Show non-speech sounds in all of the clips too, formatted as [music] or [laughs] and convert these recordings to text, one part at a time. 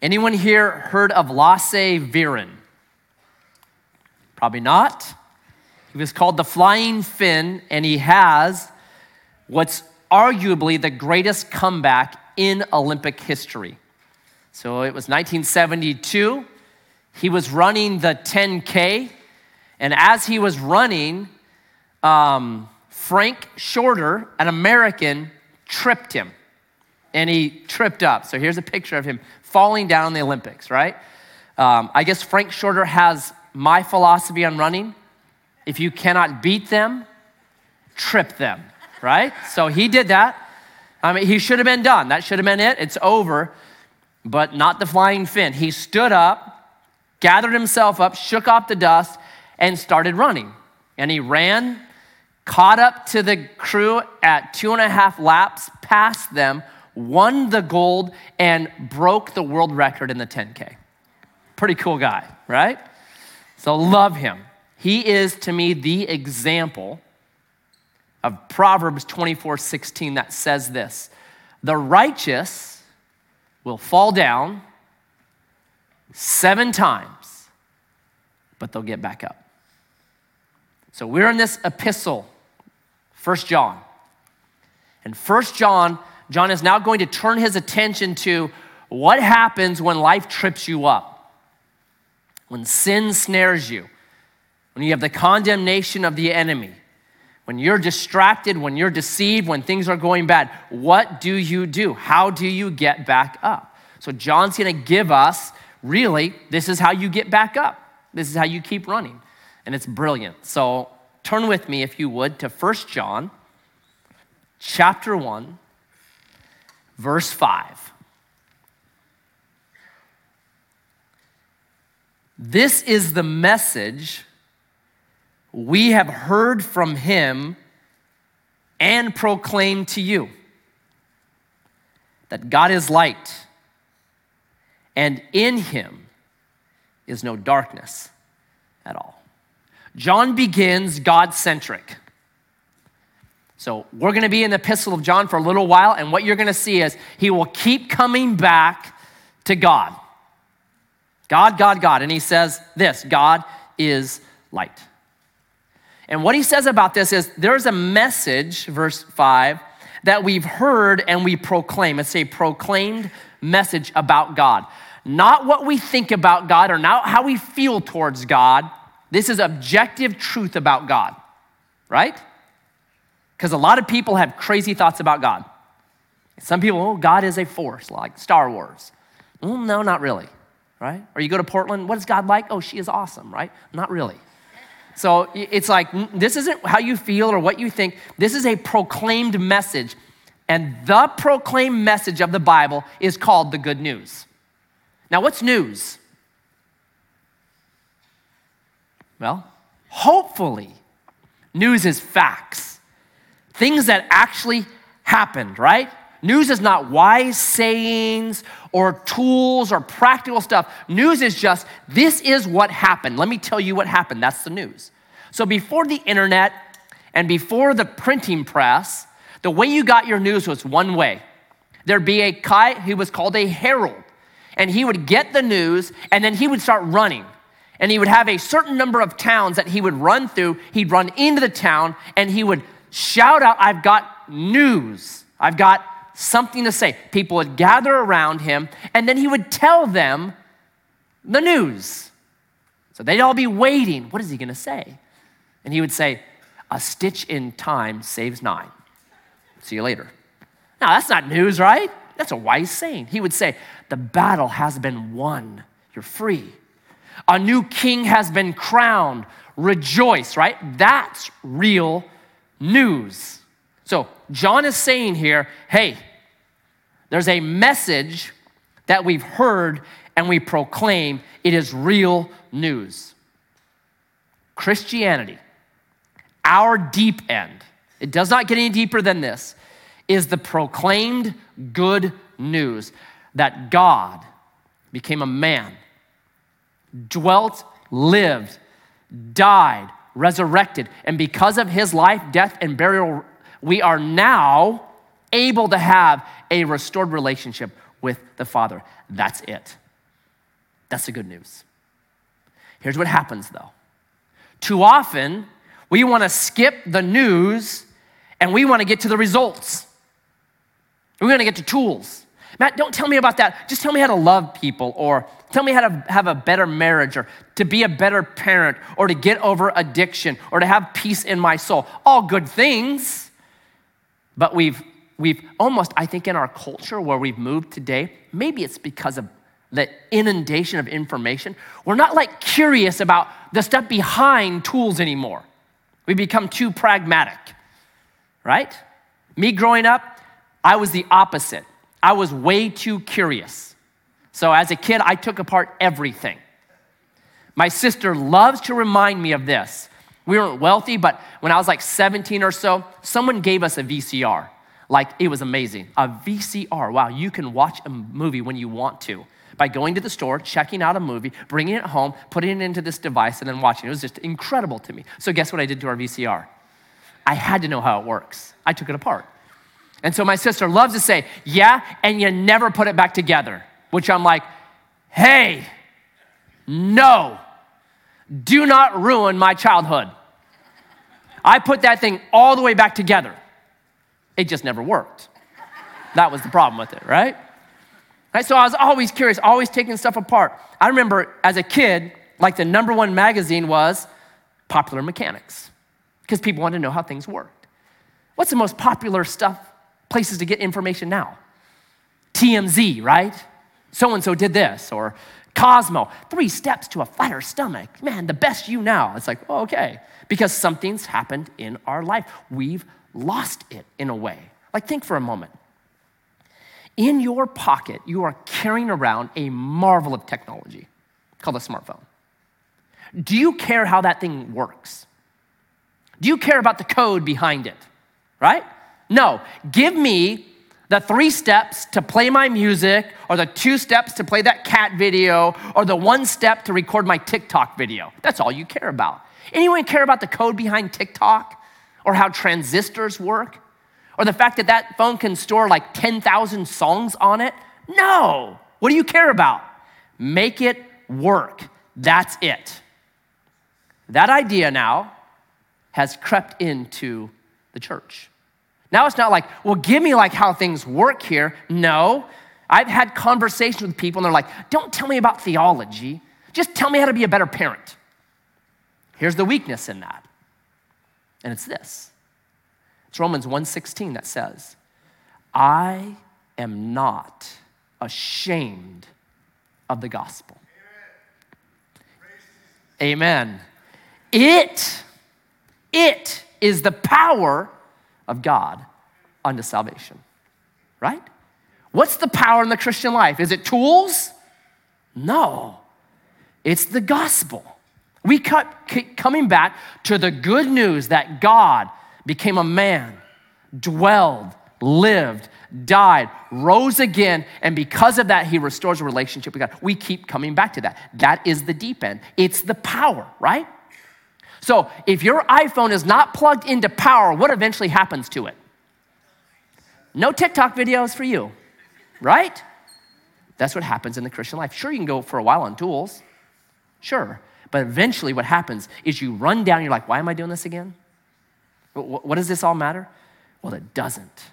Anyone here heard of Lasse Viren? Probably not. He was called the Flying Finn, and he has what's arguably the greatest comeback in Olympic history. So it was 1972. He was running the 10K, and as he was running, um, Frank Shorter, an American, tripped him, and he tripped up. So here's a picture of him falling down in the Olympics, right? Um, I guess Frank Shorter has my philosophy on running. If you cannot beat them, trip them, right? So he did that. I mean, he should have been done. That should have been it. It's over, but not the flying Finn. He stood up, gathered himself up, shook off the dust, and started running. And he ran, caught up to the crew at two and a half laps, passed them, won the gold, and broke the world record in the 10K. Pretty cool guy, right? So love him. He is to me the example of Proverbs 24 16 that says this The righteous will fall down seven times, but they'll get back up. So we're in this epistle, First John. And First John, John is now going to turn his attention to what happens when life trips you up when sin snares you, when you have the condemnation of the enemy, when you're distracted, when you're deceived, when things are going bad, what do you do? How do you get back up? So, John's gonna give us really, this is how you get back up. This is how you keep running. And it's brilliant. So, turn with me, if you would, to 1 John chapter 1, verse 5. This is the message we have heard from him and proclaimed to you that God is light, and in him is no darkness at all. John begins God centric. So, we're going to be in the Epistle of John for a little while, and what you're going to see is he will keep coming back to God. God, God, God. And he says this God is light. And what he says about this is there's a message, verse 5, that we've heard and we proclaim. It's a proclaimed message about God. Not what we think about God or not how we feel towards God. This is objective truth about God, right? Because a lot of people have crazy thoughts about God. Some people, oh, God is a force, like Star Wars. Well, no, not really right? Or you go to Portland, what is God like? Oh, she is awesome, right? Not really. So it's like, mm, this isn't how you feel or what you think. This is a proclaimed message. And the proclaimed message of the Bible is called the good news. Now, what's news? Well, hopefully, news is facts, things that actually happened, right? News is not wise sayings or tools or practical stuff. News is just, this is what happened. Let me tell you what happened. That's the news. So before the internet and before the printing press, the way you got your news was one way. There'd be a guy who was called a herald, and he would get the news and then he would start running. And he would have a certain number of towns that he would run through. He'd run into the town and he would shout out, I've got news. I've got something to say. People would gather around him, and then he would tell them the news. So they'd all be waiting. What is he going to say? And he would say, A stitch in time saves nine. See you later. Now, that's not news, right? That's a wise saying. He would say, The battle has been won. You're free. A new king has been crowned. Rejoice, right? That's real news. So, John is saying here, hey, there's a message that we've heard and we proclaim. It is real news. Christianity, our deep end, it does not get any deeper than this, is the proclaimed good news that God became a man, dwelt, lived, died, resurrected, and because of his life, death, and burial, we are now able to have a restored relationship with the Father. That's it. That's the good news. Here's what happens though. Too often, we want to skip the news and we want to get to the results. We want to get to tools. Matt, don't tell me about that. Just tell me how to love people or tell me how to have a better marriage or to be a better parent or to get over addiction or to have peace in my soul. All good things. But we've we've almost I think in our culture where we've moved today, maybe it's because of the inundation of information. We're not like curious about the stuff behind tools anymore. We become too pragmatic. Right? Me growing up, I was the opposite. I was way too curious. So as a kid, I took apart everything. My sister loves to remind me of this. We weren't wealthy, but when I was like 17 or so, someone gave us a VCR. Like it was amazing. A VCR. Wow, you can watch a movie when you want to by going to the store, checking out a movie, bringing it home, putting it into this device, and then watching. It was just incredible to me. So, guess what I did to our VCR? I had to know how it works. I took it apart. And so my sister loves to say, yeah, and you never put it back together, which I'm like, hey, no, do not ruin my childhood. I put that thing all the way back together. It just never worked. That was the problem with it, right? right? So I was always curious, always taking stuff apart. I remember as a kid, like the number one magazine was Popular Mechanics, because people wanted to know how things worked. What's the most popular stuff places to get information now. TMZ, right? So and so did this, or Cosmo, three steps to a flatter stomach. Man, the best you now. It's like, oh, okay, because something's happened in our life. We've lost it in a way. Like, think for a moment. In your pocket, you are carrying around a marvel of technology called a smartphone. Do you care how that thing works? Do you care about the code behind it? Right? No, give me the three steps to play my music, or the two steps to play that cat video, or the one step to record my TikTok video. That's all you care about. Anyone care about the code behind TikTok, or how transistors work, or the fact that that phone can store like 10,000 songs on it? No. What do you care about? Make it work. That's it. That idea now has crept into the church. Now it's not like, well, give me like how things work here. No. I've had conversations with people and they're like, don't tell me about theology. Just tell me how to be a better parent. Here's the weakness in that. And it's this. It's Romans 1:16 that says, I am not ashamed of the gospel. Amen. It, it is the power of God unto salvation, right? What's the power in the Christian life? Is it tools? No, it's the gospel. We keep coming back to the good news that God became a man, dwelled, lived, died, rose again, and because of that, he restores a relationship with God. We keep coming back to that. That is the deep end. It's the power, right? So if your iPhone is not plugged into power, what eventually happens to it? No TikTok videos for you, right? That's what happens in the Christian life. Sure, you can go for a while on tools, sure. But eventually, what happens is you run down, you're like, why am I doing this again? What does this all matter? Well, it doesn't,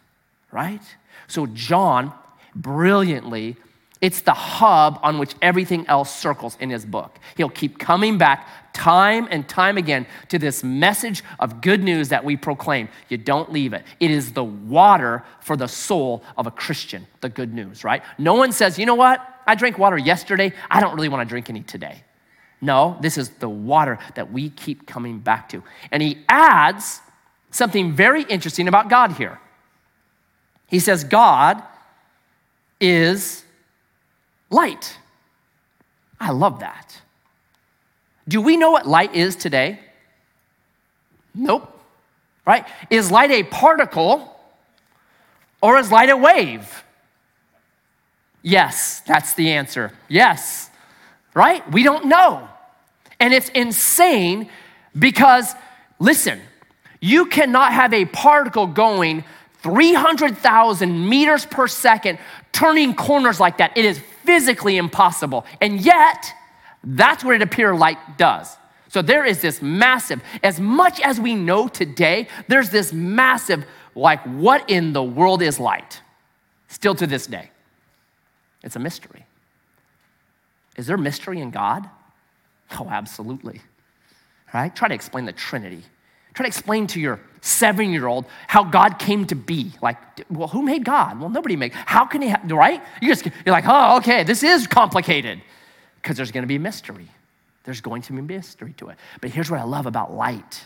right? So, John brilliantly it's the hub on which everything else circles in his book. He'll keep coming back time and time again to this message of good news that we proclaim. You don't leave it. It is the water for the soul of a Christian, the good news, right? No one says, you know what? I drank water yesterday. I don't really want to drink any today. No, this is the water that we keep coming back to. And he adds something very interesting about God here. He says, God is light. I love that. Do we know what light is today? Nope. Right? Is light a particle or is light a wave? Yes, that's the answer. Yes. Right? We don't know. And it's insane because, listen, you cannot have a particle going 300,000 meters per second, turning corners like that. It is physically impossible. And yet, that's what it appears light does. So there is this massive, as much as we know today, there's this massive, like, what in the world is light? Still to this day. It's a mystery. Is there mystery in God? Oh, absolutely. Right? Try to explain the Trinity. Try to explain to your seven year old how God came to be. Like, well, who made God? Well, nobody made. How can he, have, right? You just, you're like, oh, okay, this is complicated because there's going to be mystery. There's going to be mystery to it. But here's what I love about light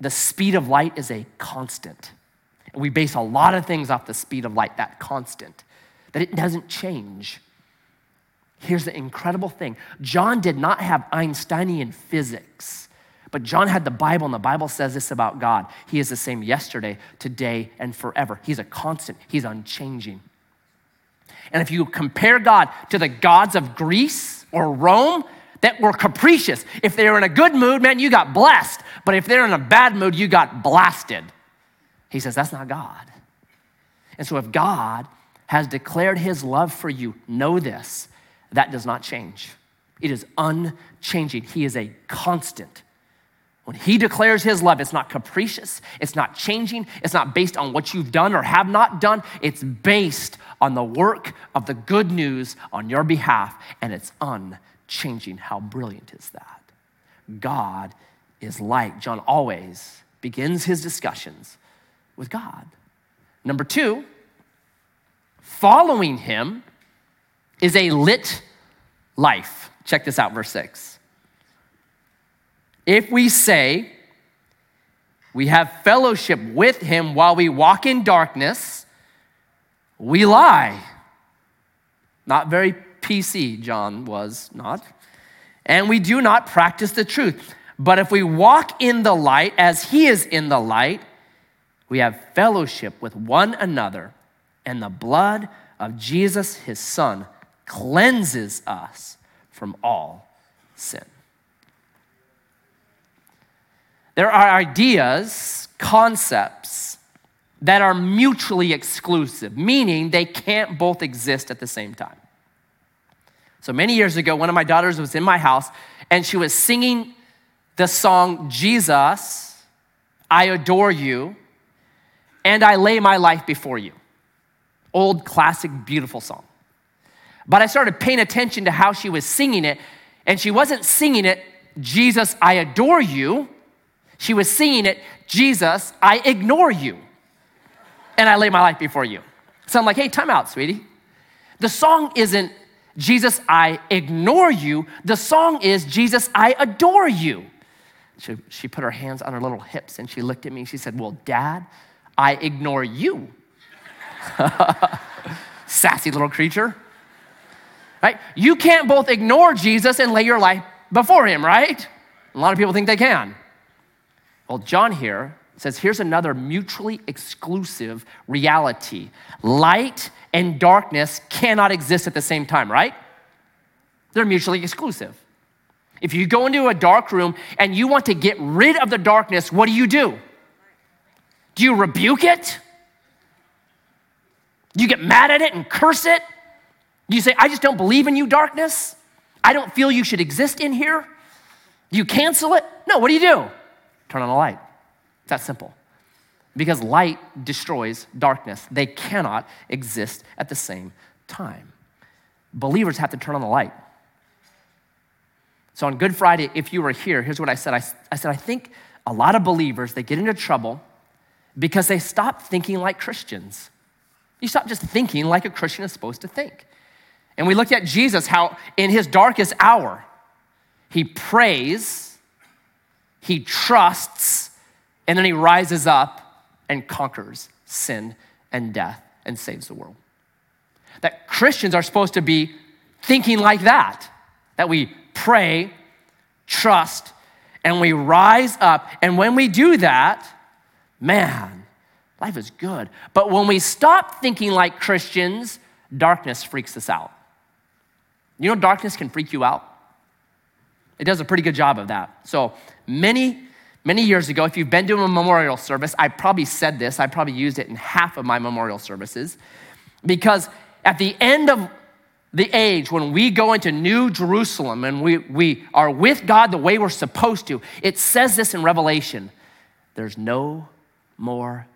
the speed of light is a constant. We base a lot of things off the speed of light, that constant, that it doesn't change. Here's the incredible thing John did not have Einsteinian physics, but John had the Bible, and the Bible says this about God He is the same yesterday, today, and forever. He's a constant, He's unchanging. And if you compare God to the gods of Greece or Rome, that were capricious. If they were in a good mood, man, you got blessed. But if they're in a bad mood, you got blasted. He says, that's not God. And so if God has declared his love for you, know this that does not change. It is unchanging. He is a constant. When he declares his love, it's not capricious, it's not changing, it's not based on what you've done or have not done. It's based on the work of the good news on your behalf, and it's unchanging. How brilliant is that? God is light. John always begins his discussions with God. Number two, following him is a lit life. Check this out, verse 6. If we say we have fellowship with him while we walk in darkness, we lie. Not very PC, John was not. And we do not practice the truth. But if we walk in the light as he is in the light, we have fellowship with one another, and the blood of Jesus, his son, cleanses us from all sin. There are ideas, concepts that are mutually exclusive, meaning they can't both exist at the same time. So many years ago, one of my daughters was in my house and she was singing the song, Jesus, I adore you, and I lay my life before you. Old, classic, beautiful song. But I started paying attention to how she was singing it, and she wasn't singing it, Jesus, I adore you. She was singing it, Jesus, I ignore you. And I lay my life before you. So I'm like, hey, time out, sweetie. The song isn't, Jesus, I ignore you. The song is, Jesus, I adore you. She, she put her hands on her little hips and she looked at me and she said, Well, Dad, I ignore you. [laughs] Sassy little creature right? You can't both ignore Jesus and lay your life before him, right? A lot of people think they can. Well, John here says here's another mutually exclusive reality light and darkness cannot exist at the same time, right? They're mutually exclusive. If you go into a dark room and you want to get rid of the darkness, what do you do? Do you rebuke it? Do you get mad at it and curse it? Do you say, I just don't believe in you, darkness? I don't feel you should exist in here? Do you cancel it? No, what do you do? Turn on a light. It's that simple. Because light destroys darkness. They cannot exist at the same time. Believers have to turn on the light. So on Good Friday, if you were here, here's what I said. I, I said, I think a lot of believers, they get into trouble because they stop thinking like Christians. You stop just thinking like a Christian is supposed to think. And we looked at Jesus, how in his darkest hour, he prays, he trusts, and then he rises up and conquers sin and death and saves the world. That Christians are supposed to be thinking like that, that we pray, trust, and we rise up. And when we do that, man, life is good. But when we stop thinking like Christians, darkness freaks us out. You know, darkness can freak you out. It does a pretty good job of that. So, many, many years ago, if you've been to a memorial service, I probably said this, I probably used it in half of my memorial services, because at the end of the age when we go into New Jerusalem and we, we are with God the way we're supposed to, it says this in Revelation there's no more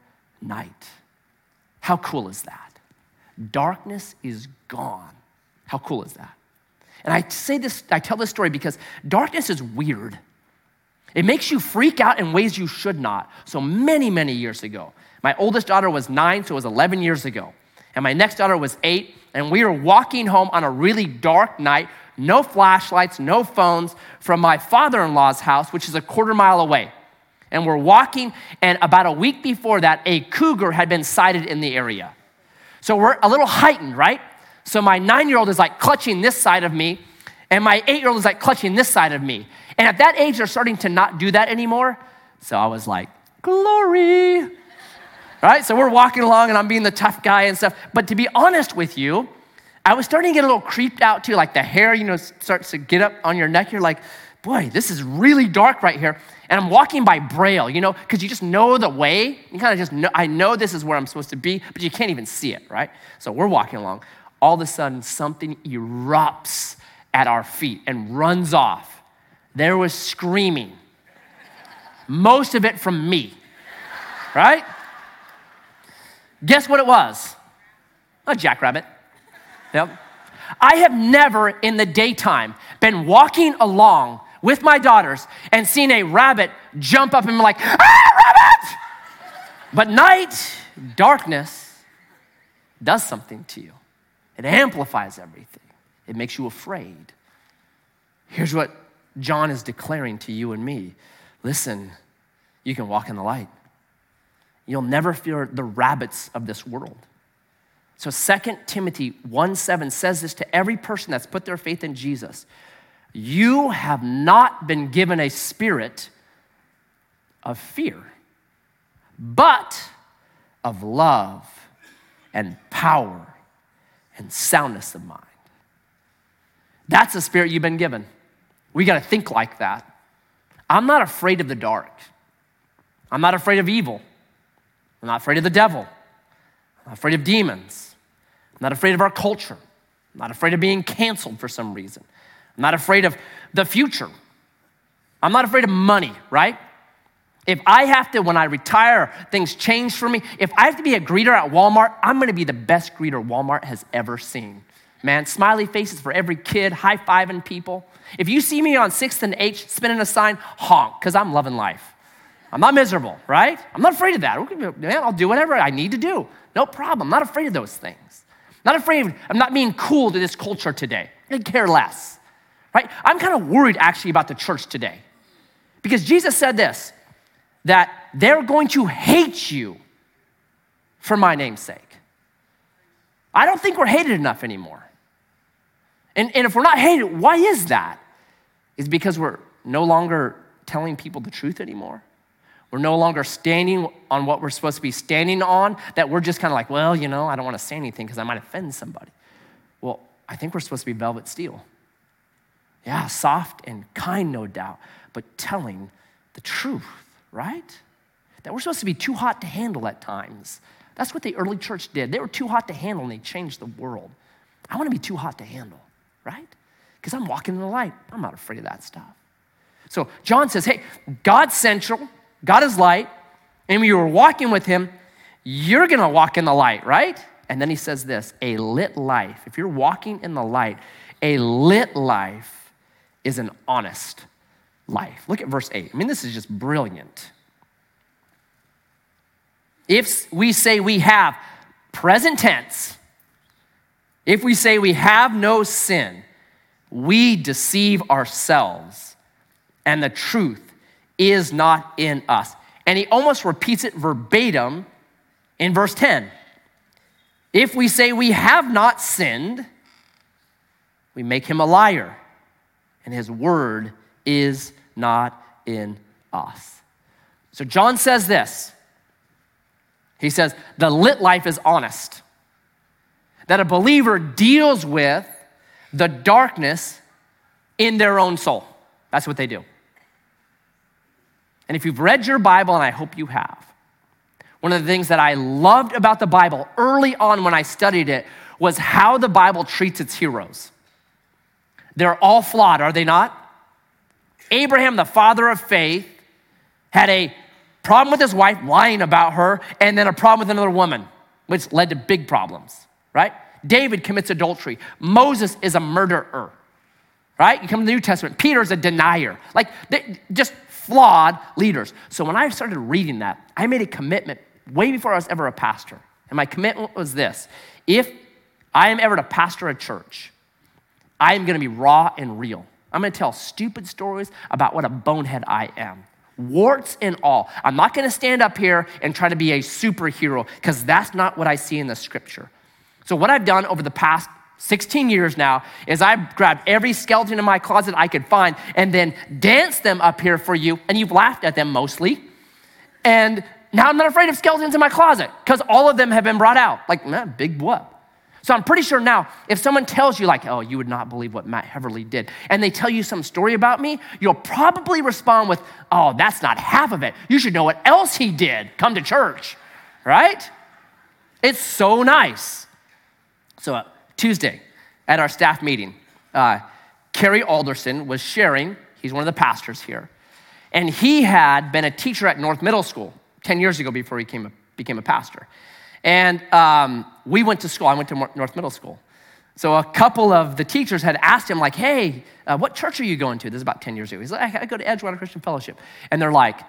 night. How cool is that? Darkness is gone. How cool is that? And I say this, I tell this story because darkness is weird. It makes you freak out in ways you should not. So many, many years ago, my oldest daughter was nine, so it was 11 years ago. And my next daughter was eight, and we were walking home on a really dark night, no flashlights, no phones, from my father in law's house, which is a quarter mile away. And we're walking, and about a week before that, a cougar had been sighted in the area. So we're a little heightened, right? So my nine year old is like clutching this side of me, and my eight year old is like clutching this side of me. And at that age, they're starting to not do that anymore. So I was like, glory. Right? So we're walking along, and I'm being the tough guy and stuff. But to be honest with you, I was starting to get a little creeped out too. Like the hair, you know, starts to get up on your neck. You're like, boy, this is really dark right here. And I'm walking by braille, you know, because you just know the way. You kind of just know, I know this is where I'm supposed to be, but you can't even see it, right? So we're walking along. All of a sudden, something erupts at our feet and runs off. There was screaming, most of it from me, right? Guess what it was? A jackrabbit. Yep. I have never in the daytime been walking along with my daughters and seen a rabbit jump up and be like, ah, rabbit! But night, darkness does something to you. It amplifies everything, it makes you afraid. Here's what John is declaring to you and me listen, you can walk in the light. You'll never fear the rabbits of this world. So 2 Timothy 1 7 says this to every person that's put their faith in Jesus. You have not been given a spirit of fear, but of love and power and soundness of mind. That's the spirit you've been given. We got to think like that. I'm not afraid of the dark. I'm not afraid of evil. I'm not afraid of the devil. I'm not afraid of demons. I'm not afraid of our culture. I'm not afraid of being canceled for some reason. I'm not afraid of the future. I'm not afraid of money, right? If I have to, when I retire, things change for me. If I have to be a greeter at Walmart, I'm gonna be the best greeter Walmart has ever seen. Man, smiley faces for every kid, high fiving people. If you see me on 6th and H spinning a sign, honk, because I'm loving life. I'm not miserable, right? I'm not afraid of that. Man, I'll do whatever I need to do. No problem. I'm not afraid of those things. Not afraid of, I'm not being cool to this culture today. I care less right? I'm kind of worried actually about the church today because Jesus said this that they're going to hate you for my name's sake. I don't think we're hated enough anymore. And, and if we're not hated, why is that? Is because we're no longer telling people the truth anymore? We're no longer standing on what we're supposed to be standing on, that we're just kind of like, well, you know, I don't want to say anything because I might offend somebody. Well, I think we're supposed to be velvet steel. Yeah, soft and kind, no doubt, but telling the truth, right? That we're supposed to be too hot to handle at times. That's what the early church did. They were too hot to handle and they changed the world. I want to be too hot to handle, right? Because I'm walking in the light. I'm not afraid of that stuff. So John says, hey, God's central, God is light, and when you are walking with him, you're going to walk in the light, right? And then he says this a lit life. If you're walking in the light, a lit life is an honest life. Look at verse 8. I mean, this is just brilliant. If we say we have present tense, if we say we have no sin, we deceive ourselves and the truth is not in us. And he almost repeats it verbatim in verse 10. If we say we have not sinned, we make him a liar and his word is not in us. So John says this. He says, the lit life is honest. That a believer deals with the darkness in their own soul. That's what they do. And if you've read your Bible, and I hope you have, one of the things that I loved about the Bible early on when I studied it was how the Bible treats its heroes. They're all flawed, are they not? Abraham, the father of faith, had a problem with his wife lying about her, and then a problem with another woman, which led to big problems, right? David commits adultery. Moses is a murderer, right? You come to the New Testament, Peter's a denier. Like, just flawed leaders. So when I started reading that, I made a commitment way before I was ever a pastor. And my commitment was this if I am ever to pastor a church, I am gonna be raw and real. I'm gonna tell stupid stories about what a bonehead I am. Warts and all. I'm not gonna stand up here and try to be a superhero because that's not what I see in the scripture. So, what I've done over the past 16 years now is I've grabbed every skeleton in my closet I could find and then danced them up here for you, and you've laughed at them mostly. And now I'm not afraid of skeletons in my closet because all of them have been brought out. Like, man, big what? So I'm pretty sure now, if someone tells you, like, oh, you would not believe what Matt Heverly did, and they tell you some story about me, you'll probably respond with, oh, that's not half of it. You should know what else he did. Come to church, right? It's so nice. So, uh, Tuesday at our staff meeting, uh, Kerry Alderson was sharing, he's one of the pastors here, and he had been a teacher at North Middle School 10 years ago before he became a, became a pastor. And um, we went to school, I went to North Middle School. So a couple of the teachers had asked him, like, hey, uh, what church are you going to? This is about 10 years ago. He's like, I go to Edgewater Christian Fellowship. And they're like,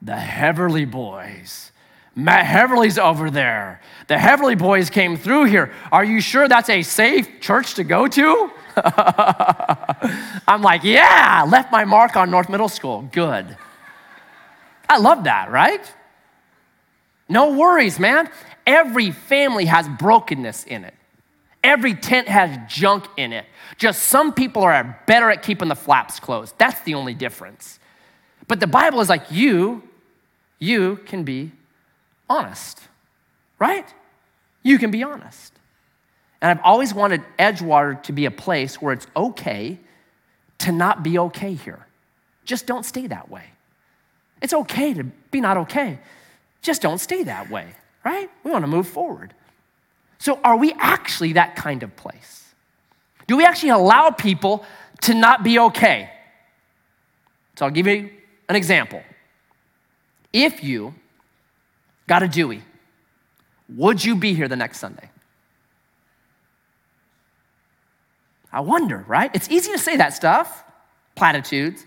the Heverly Boys. Matt Heverly's over there. The Heverly boys came through here. Are you sure that's a safe church to go to? [laughs] I'm like, yeah, left my mark on North Middle School. Good. I love that, right? No worries, man. Every family has brokenness in it. Every tent has junk in it. Just some people are better at keeping the flaps closed. That's the only difference. But the Bible is like, you, you can be honest, right? You can be honest. And I've always wanted Edgewater to be a place where it's okay to not be okay here. Just don't stay that way. It's okay to be not okay. Just don't stay that way, right? We want to move forward. So, are we actually that kind of place? Do we actually allow people to not be okay? So, I'll give you an example. If you got a Dewey, would you be here the next Sunday? I wonder, right? It's easy to say that stuff, platitudes,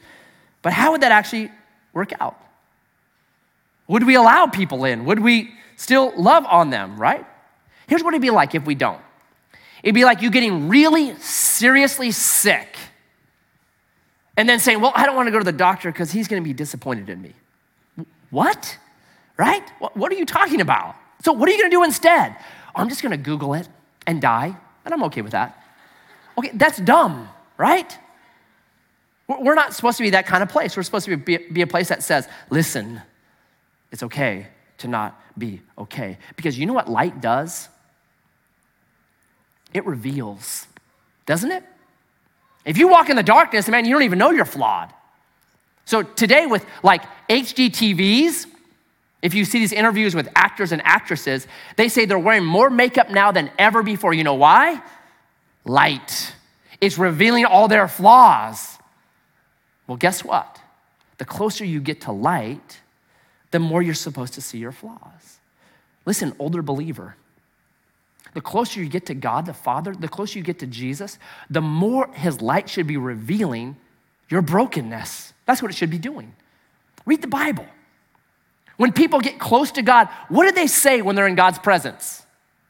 but how would that actually work out? Would we allow people in? Would we still love on them, right? Here's what it'd be like if we don't it'd be like you getting really seriously sick and then saying, Well, I don't want to go to the doctor because he's going to be disappointed in me. What? right? What are you talking about? So, what are you gonna do instead? I'm just gonna Google it and die, and I'm okay with that. Okay, that's dumb, right? We're not supposed to be that kind of place. We're supposed to be, be a place that says, listen, it's okay to not be okay. Because you know what light does? It reveals, doesn't it? If you walk in the darkness, man, you don't even know you're flawed. So today, with like HDTVs, if you see these interviews with actors and actresses, they say they're wearing more makeup now than ever before. You know why? Light. It's revealing all their flaws. Well, guess what? The closer you get to light, the more you're supposed to see your flaws. Listen, older believer, the closer you get to God the Father, the closer you get to Jesus, the more His light should be revealing your brokenness. That's what it should be doing. Read the Bible. When people get close to God, what do they say when they're in God's presence?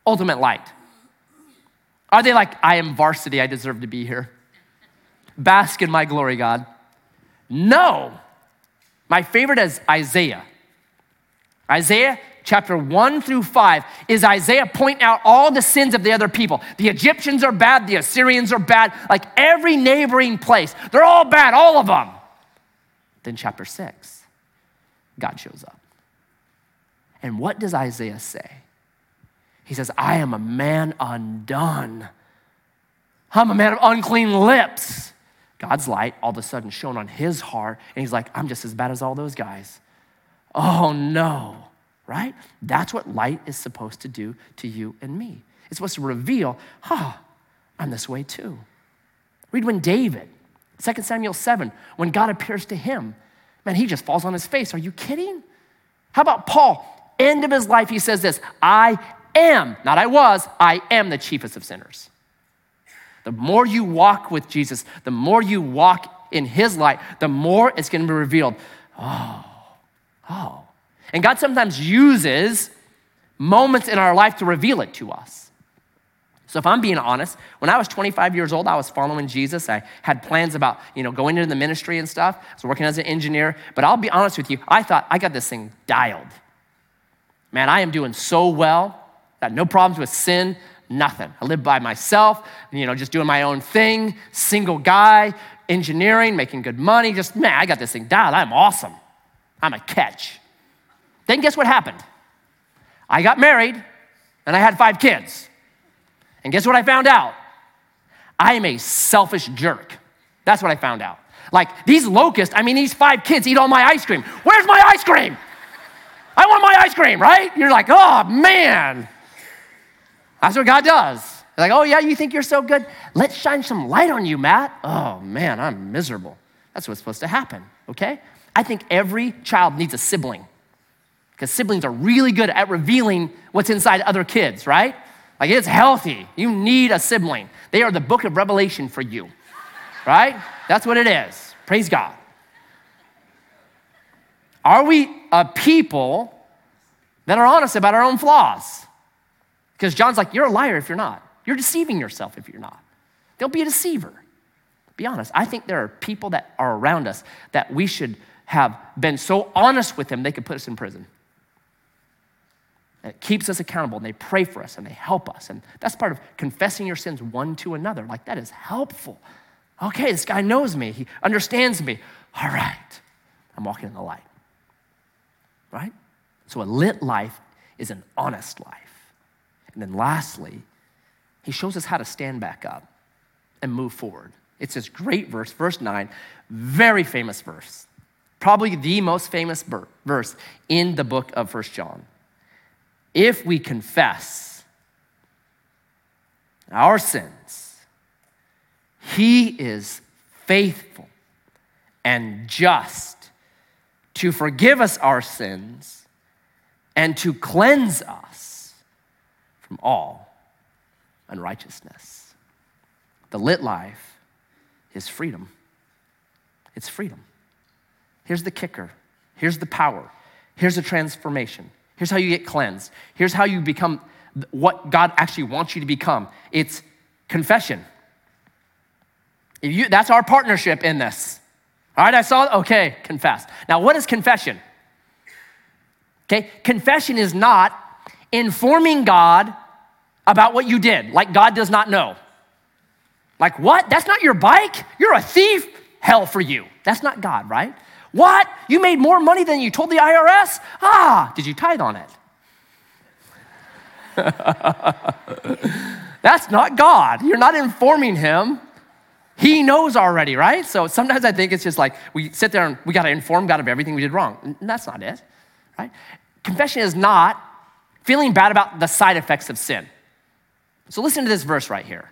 Ultimate light. Are they like, I am varsity, I deserve to be here? Bask in my glory, God. No. My favorite is Isaiah. Isaiah chapter 1 through 5 is Isaiah pointing out all the sins of the other people. The Egyptians are bad, the Assyrians are bad, like every neighboring place. They're all bad, all of them. Then, chapter 6, God shows up. And what does Isaiah say? He says, I am a man undone. I'm a man of unclean lips. God's light all of a sudden shone on his heart, and he's like, I'm just as bad as all those guys. Oh no, right? That's what light is supposed to do to you and me. It's supposed to reveal, oh, I'm this way too. Read when David, 2 Samuel 7, when God appears to him, man, he just falls on his face. Are you kidding? How about Paul? End of his life, he says this I am, not I was, I am the chiefest of sinners. The more you walk with Jesus, the more you walk in his light, the more it's going to be revealed. Oh, oh. And God sometimes uses moments in our life to reveal it to us. So if I'm being honest, when I was 25 years old, I was following Jesus. I had plans about, you know, going into the ministry and stuff. I was working as an engineer. But I'll be honest with you, I thought I got this thing dialed. Man, I am doing so well. Got no problems with sin, nothing. I live by myself, you know, just doing my own thing, single guy, engineering, making good money. Just, man, I got this thing dialed. I'm awesome. I'm a catch. Then guess what happened? I got married and I had five kids. And guess what I found out? I am a selfish jerk. That's what I found out. Like these locusts, I mean, these five kids eat all my ice cream. Where's my ice cream? I want my ice cream, right? You're like, oh man. That's what God does. like, oh yeah, you think you're so good? Let's shine some light on you, Matt. Oh man, I'm miserable. That's what's supposed to happen, okay? I think every child needs a sibling because siblings are really good at revealing what's inside other kids, right? Like it's healthy. You need a sibling. They are the book of Revelation for you, right? That's what it is. Praise God. Are we a people that are honest about our own flaws? Because John's like, you're a liar if you're not. You're deceiving yourself if you're not. Don't be a deceiver. Be honest. I think there are people that are around us that we should have been so honest with them they could put us in prison. It keeps us accountable and they pray for us and they help us. And that's part of confessing your sins one to another. Like that is helpful. Okay, this guy knows me, he understands me. All right, I'm walking in the light. Right? So a lit life is an honest life. And then lastly, he shows us how to stand back up and move forward. It's this great verse, verse 9, very famous verse. Probably the most famous verse in the book of First John if we confess our sins, He is faithful and just to forgive us our sins and to cleanse us from all unrighteousness. The lit life is freedom. It's freedom. Here's the kicker. Here's the power. Here's the transformation. Here's how you get cleansed. Here's how you become what God actually wants you to become it's confession. You, that's our partnership in this. All right, I saw, it. okay, confess. Now, what is confession? Okay, confession is not informing God about what you did, like God does not know. Like, what? That's not your bike? You're a thief? Hell for you. That's not God, right? What? You made more money than you told the IRS? Ah, did you tithe on it? [laughs] That's not God. You're not informing him. He knows already, right? So sometimes I think it's just like we sit there and we got to inform God of everything we did wrong. And that's not it, right? Confession is not feeling bad about the side effects of sin. So listen to this verse right here.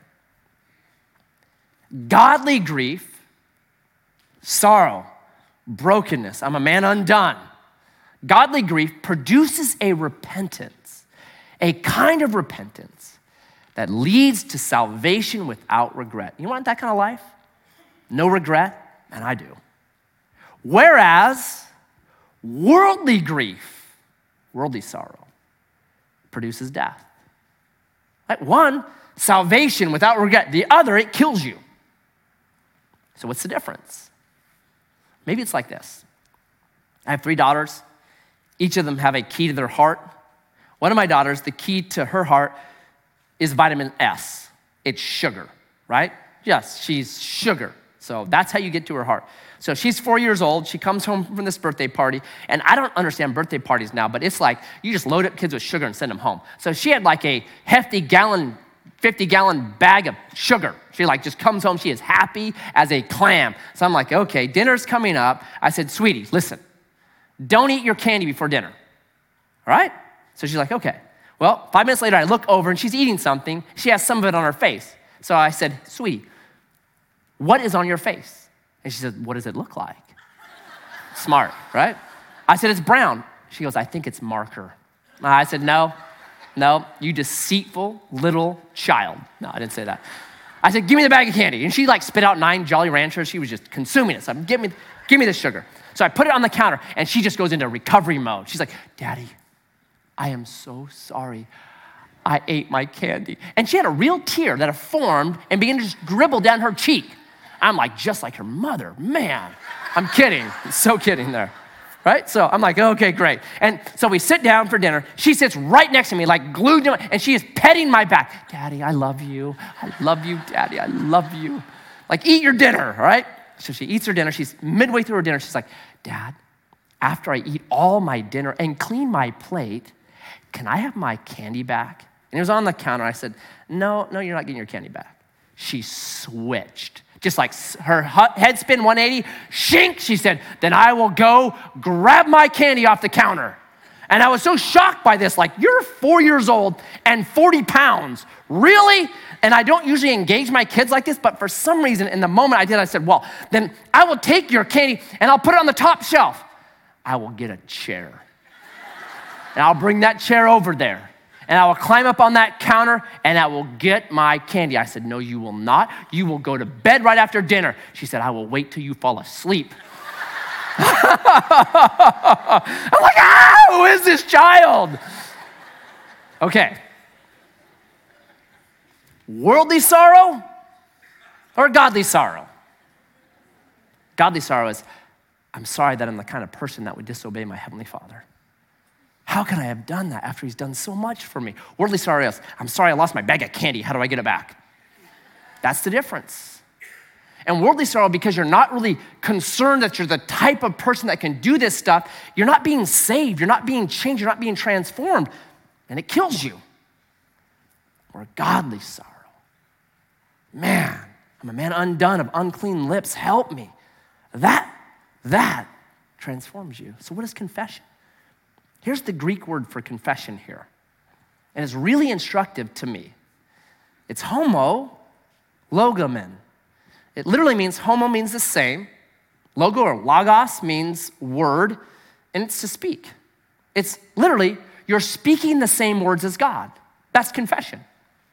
Godly grief, sorrow, brokenness. I'm a man undone. Godly grief produces a repentance, a kind of repentance that leads to salvation without regret. You want that kind of life? No regret? And I do. Whereas worldly grief, worldly sorrow, produces death. Like one, salvation without regret. The other, it kills you. So, what's the difference? Maybe it's like this I have three daughters, each of them have a key to their heart. One of my daughters, the key to her heart is vitamin S. It's sugar, right? Yes, she's sugar. So that's how you get to her heart. So she's four years old. She comes home from this birthday party. And I don't understand birthday parties now, but it's like you just load up kids with sugar and send them home. So she had like a hefty gallon 50 gallon bag of sugar. She like just comes home. She is happy as a clam. So I'm like, okay, dinner's coming up. I said, sweetie, listen, don't eat your candy before dinner. All right? So she's like, okay. Well, five minutes later, I look over and she's eating something. She has some of it on her face. So I said, Sweetie, what is on your face? And she said, What does it look like? Smart, right? I said, It's brown. She goes, I think it's marker. I said, No, no, you deceitful little child. No, I didn't say that. I said, Give me the bag of candy. And she like spit out nine Jolly Ranchers. She was just consuming it. So I'm, give me, give me the sugar. So I put it on the counter and she just goes into recovery mode. She's like, Daddy, I am so sorry. I ate my candy. And she had a real tear that had formed and began to just dribble down her cheek. I'm like, just like her mother. Man, I'm kidding. so kidding there. Right? So I'm like, okay, great. And so we sit down for dinner. She sits right next to me, like glued to my, and she is petting my back. Daddy, I love you. I love you, Daddy. I love you. Like, eat your dinner, right? So she eats her dinner. She's midway through her dinner. She's like, Dad, after I eat all my dinner and clean my plate, can I have my candy back? And it was on the counter. I said, No, no, you're not getting your candy back. She switched. Just like her head spin 180, shink, she said, Then I will go grab my candy off the counter. And I was so shocked by this, like, you're four years old and 40 pounds. Really? And I don't usually engage my kids like this, but for some reason, in the moment I did, I said, Well, then I will take your candy and I'll put it on the top shelf. I will get a chair. [laughs] And I'll bring that chair over there. And I will climb up on that counter and I will get my candy. I said, No, you will not. You will go to bed right after dinner. She said, I will wait till you fall asleep. [laughs] I'm like, ah, who is this child? Okay. Worldly sorrow or godly sorrow? Godly sorrow is, I'm sorry that I'm the kind of person that would disobey my Heavenly Father. How can I have done that after He's done so much for me? Worldly sorrow I'm sorry I lost my bag of candy. How do I get it back? That's the difference. And worldly sorrow, because you're not really concerned that you're the type of person that can do this stuff, you're not being saved, you're not being changed, you're not being transformed, and it kills you. Or godly sorrow. Man, I'm a man undone of unclean lips. Help me. That, that transforms you. So, what is confession? Here's the Greek word for confession here, and it's really instructive to me. It's homo logomen. It literally means homo means the same, logo or logos means word, and it's to speak. It's literally you're speaking the same words as God. That's confession.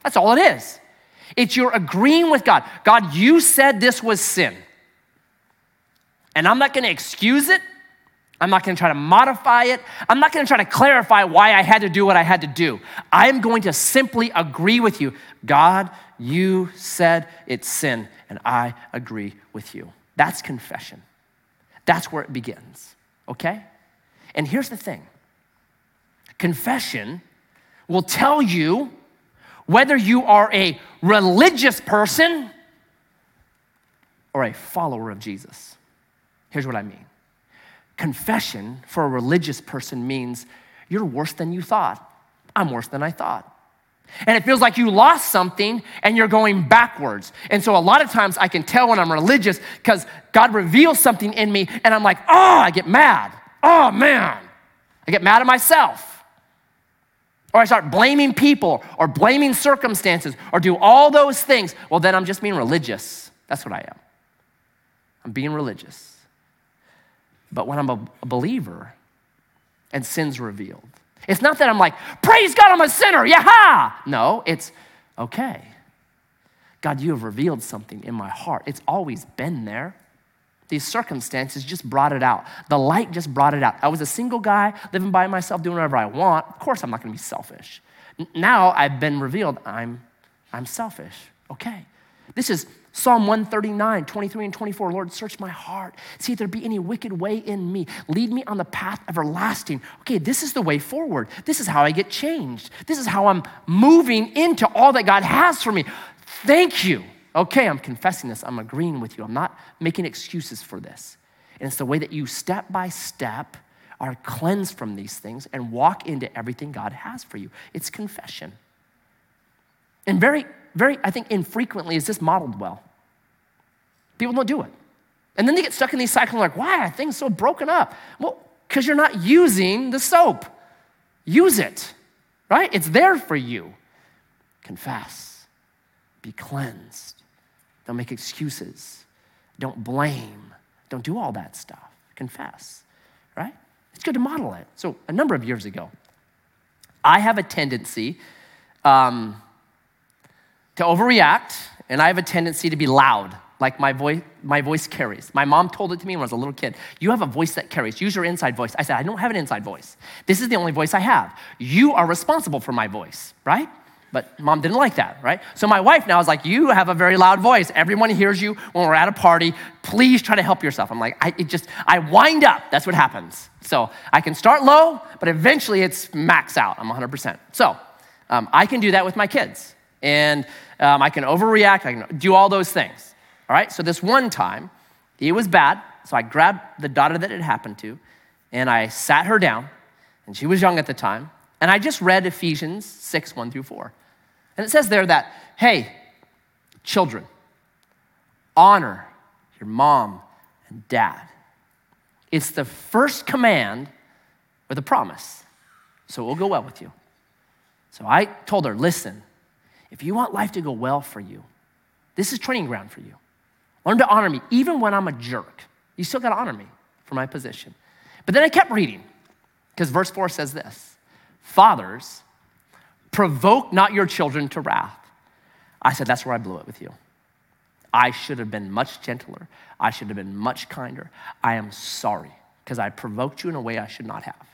That's all it is. It's you're agreeing with God. God, you said this was sin. And I'm not going to excuse it. I'm not going to try to modify it. I'm not going to try to clarify why I had to do what I had to do. I'm going to simply agree with you. God, you said it's sin, and I agree with you. That's confession. That's where it begins, okay? And here's the thing confession will tell you whether you are a religious person or a follower of Jesus. Here's what I mean confession for a religious person means you're worse than you thought. I'm worse than I thought. And it feels like you lost something and you're going backwards. And so a lot of times I can tell when I'm religious because God reveals something in me and I'm like, oh, I get mad. Oh, man. I get mad at myself or I start blaming people or blaming circumstances or do all those things, well, then I'm just being religious. That's what I am. I'm being religious. But when I'm a, believer and sin's revealed, it's not that I'm like, praise God, I'm a sinner, yaha! No, it's okay. God, you have revealed something in my heart. It's always been there. These circumstances just brought it out. The light just brought it out. I was a single guy living by myself, doing whatever I want. Of course, I'm not going to be selfish. Now I've been revealed, I'm, I'm selfish. Okay. This is Psalm 139, 23 and 24. Lord, search my heart. See if there be any wicked way in me. Lead me on the path everlasting. Okay, this is the way forward. This is how I get changed. This is how I'm moving into all that God has for me. Thank you. Okay, I'm confessing this. I'm agreeing with you. I'm not making excuses for this. And it's the way that you step by step are cleansed from these things and walk into everything God has for you. It's confession. And very, very, I think infrequently is this modeled well. People don't do it. And then they get stuck in these cycles like, why are things so broken up? Well, because you're not using the soap. Use it. right? It's there for you. Confess, be cleansed, don't make excuses, don't blame, don't do all that stuff. Confess, right? It's good to model it. So, a number of years ago, I have a tendency um, to overreact, and I have a tendency to be loud like my voice, my voice carries. My mom told it to me when I was a little kid. You have a voice that carries. Use your inside voice. I said, I don't have an inside voice. This is the only voice I have. You are responsible for my voice, right? But mom didn't like that, right? So my wife now is like, you have a very loud voice. Everyone hears you when we're at a party. Please try to help yourself. I'm like, I it just, I wind up. That's what happens. So I can start low, but eventually it's max out. I'm 100%. So um, I can do that with my kids. And um, I can overreact. I can do all those things. All right, so this one time, it was bad. So I grabbed the daughter that it happened to, and I sat her down, and she was young at the time, and I just read Ephesians 6 1 through 4. And it says there that, hey, children, honor your mom and dad. It's the first command with a promise, so it will go well with you. So I told her, listen, if you want life to go well for you, this is training ground for you. Learn to honor me, even when I'm a jerk. You still got to honor me for my position. But then I kept reading, because verse 4 says this Fathers, provoke not your children to wrath. I said, That's where I blew it with you. I should have been much gentler. I should have been much kinder. I am sorry because I provoked you in a way I should not have.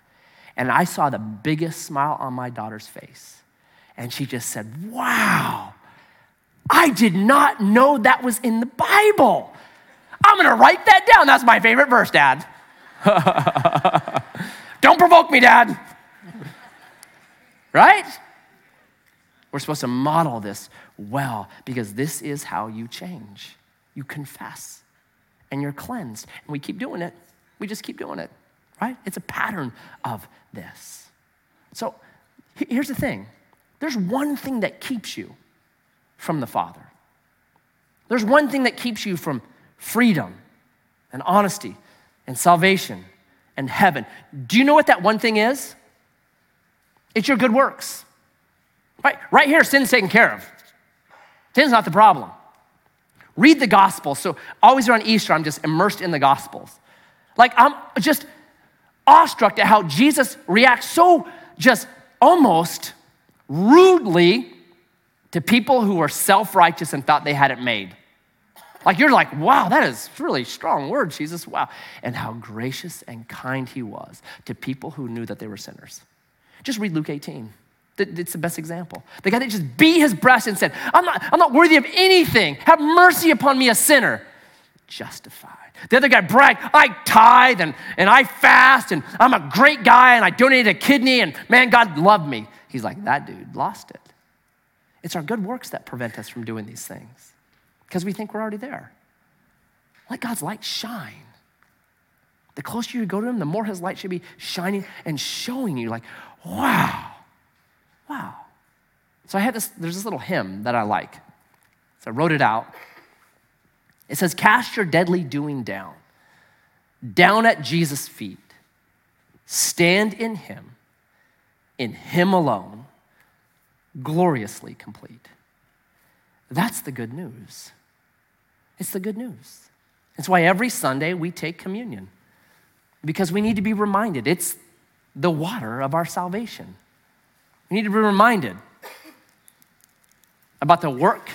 And I saw the biggest smile on my daughter's face. And she just said, Wow, I did not know that was in the Bible. I'm gonna write that down. That's my favorite verse, Dad. [laughs] Don't provoke me, Dad. Right? We're supposed to model this well because this is how you change. You confess and you're cleansed. And we keep doing it. We just keep doing it, right? It's a pattern of this. So here's the thing there's one thing that keeps you from the Father. There's one thing that keeps you from freedom and honesty and salvation and heaven. Do you know what that one thing is? It's your good works. Right, right here, sin's taken care of. Sin's not the problem. Read the gospel. So always around Easter, I'm just immersed in the gospels. Like I'm just awestruck at how Jesus reacts so just almost rudely to people who were self righteous and thought they had it made. Like you're like, wow, that is really strong word, Jesus. Wow. And how gracious and kind he was to people who knew that they were sinners. Just read Luke 18. It's the best example. The guy that just beat his breast and said, I'm not, I'm not worthy of anything. Have mercy upon me, a sinner. Justified. The other guy bragged, I tithe and, and I fast and I'm a great guy and I donated a kidney and man, God loved me. He's like, that dude lost it. It's our good works that prevent us from doing these things because we think we're already there. Let God's light shine. The closer you go to Him, the more His light should be shining and showing you, like, wow, wow. So I had this, there's this little hymn that I like. So I wrote it out. It says, Cast your deadly doing down, down at Jesus' feet. Stand in Him, in Him alone gloriously complete. That's the good news. It's the good news. It's why every Sunday we take communion, because we need to be reminded it's the water of our salvation. We need to be reminded about the work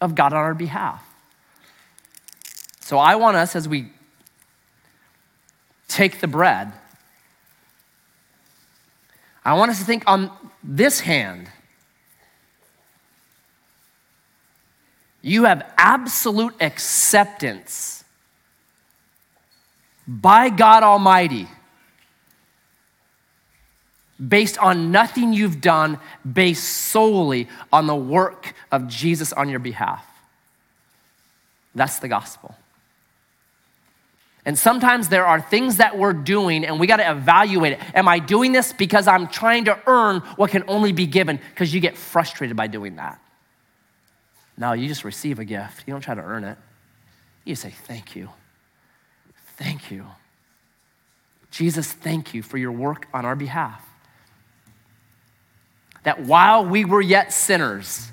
of God on our behalf. So I want us, as we take the bread, I want us to think on this hand you have absolute acceptance by God Almighty based on nothing you've done, based solely on the work of Jesus on your behalf. That's the gospel. And sometimes there are things that we're doing and we got to evaluate it. Am I doing this because I'm trying to earn what can only be given? Because you get frustrated by doing that. No, you just receive a gift. You don't try to earn it. You say, Thank you. Thank you. Jesus, thank you for your work on our behalf. that while we were yet sinners,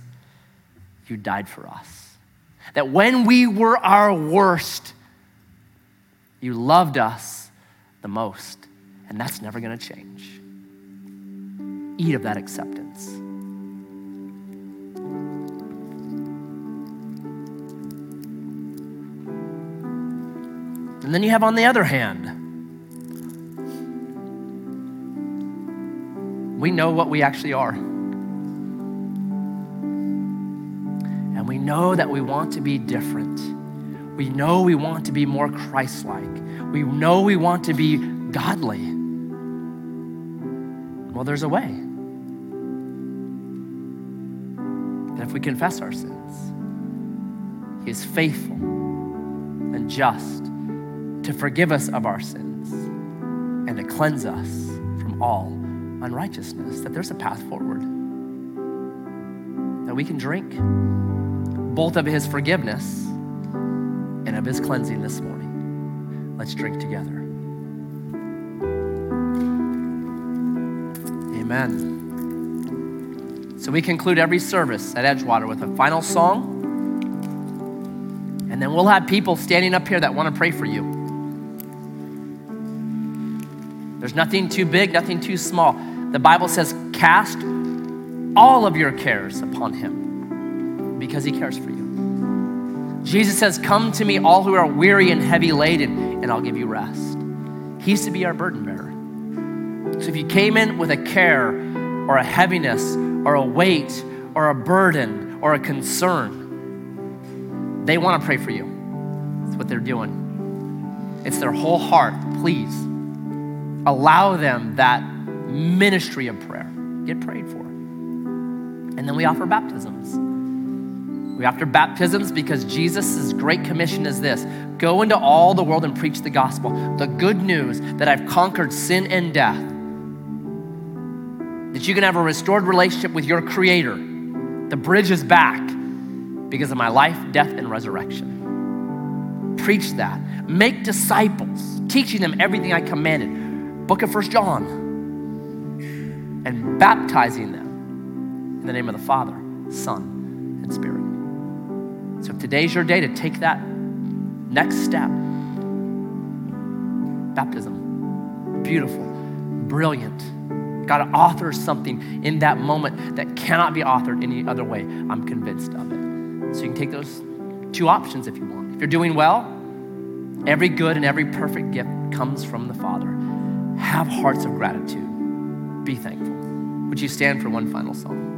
you died for us. That when we were our worst, you loved us the most. And that's never going to change. Eat of that acceptance. And then you have, on the other hand, we know what we actually are. And we know that we want to be different. We know we want to be more Christ like. We know we want to be godly. Well, there's a way. That if we confess our sins, He is faithful and just to forgive us of our sins and to cleanse us from all unrighteousness, that there's a path forward. That we can drink both of his forgiveness and of his cleansing this morning. Let's drink together. Amen. So we conclude every service at Edgewater with a final song. And then we'll have people standing up here that want to pray for you. There's nothing too big, nothing too small. The Bible says, cast all of your cares upon him because he cares for you. Jesus says, Come to me, all who are weary and heavy laden, and I'll give you rest. He's to be our burden bearer. So if you came in with a care or a heaviness or a weight or a burden or a concern, they want to pray for you. That's what they're doing. It's their whole heart. Please allow them that ministry of prayer. Get prayed for. And then we offer baptisms. We offer baptisms because Jesus' great commission is this go into all the world and preach the gospel, the good news that I've conquered sin and death, that you can have a restored relationship with your Creator. The bridge is back because of my life, death, and resurrection. Preach that. Make disciples, teaching them everything I commanded. Book of First John and baptizing them in the name of the Father, Son, and Spirit. So if today's your day to take that next step, baptism, beautiful, brilliant. God authors something in that moment that cannot be authored any other way. I'm convinced of it. So you can take those two options if you want. If you're doing well, every good and every perfect gift comes from the Father. Have hearts of gratitude. Be thankful. Would you stand for one final song?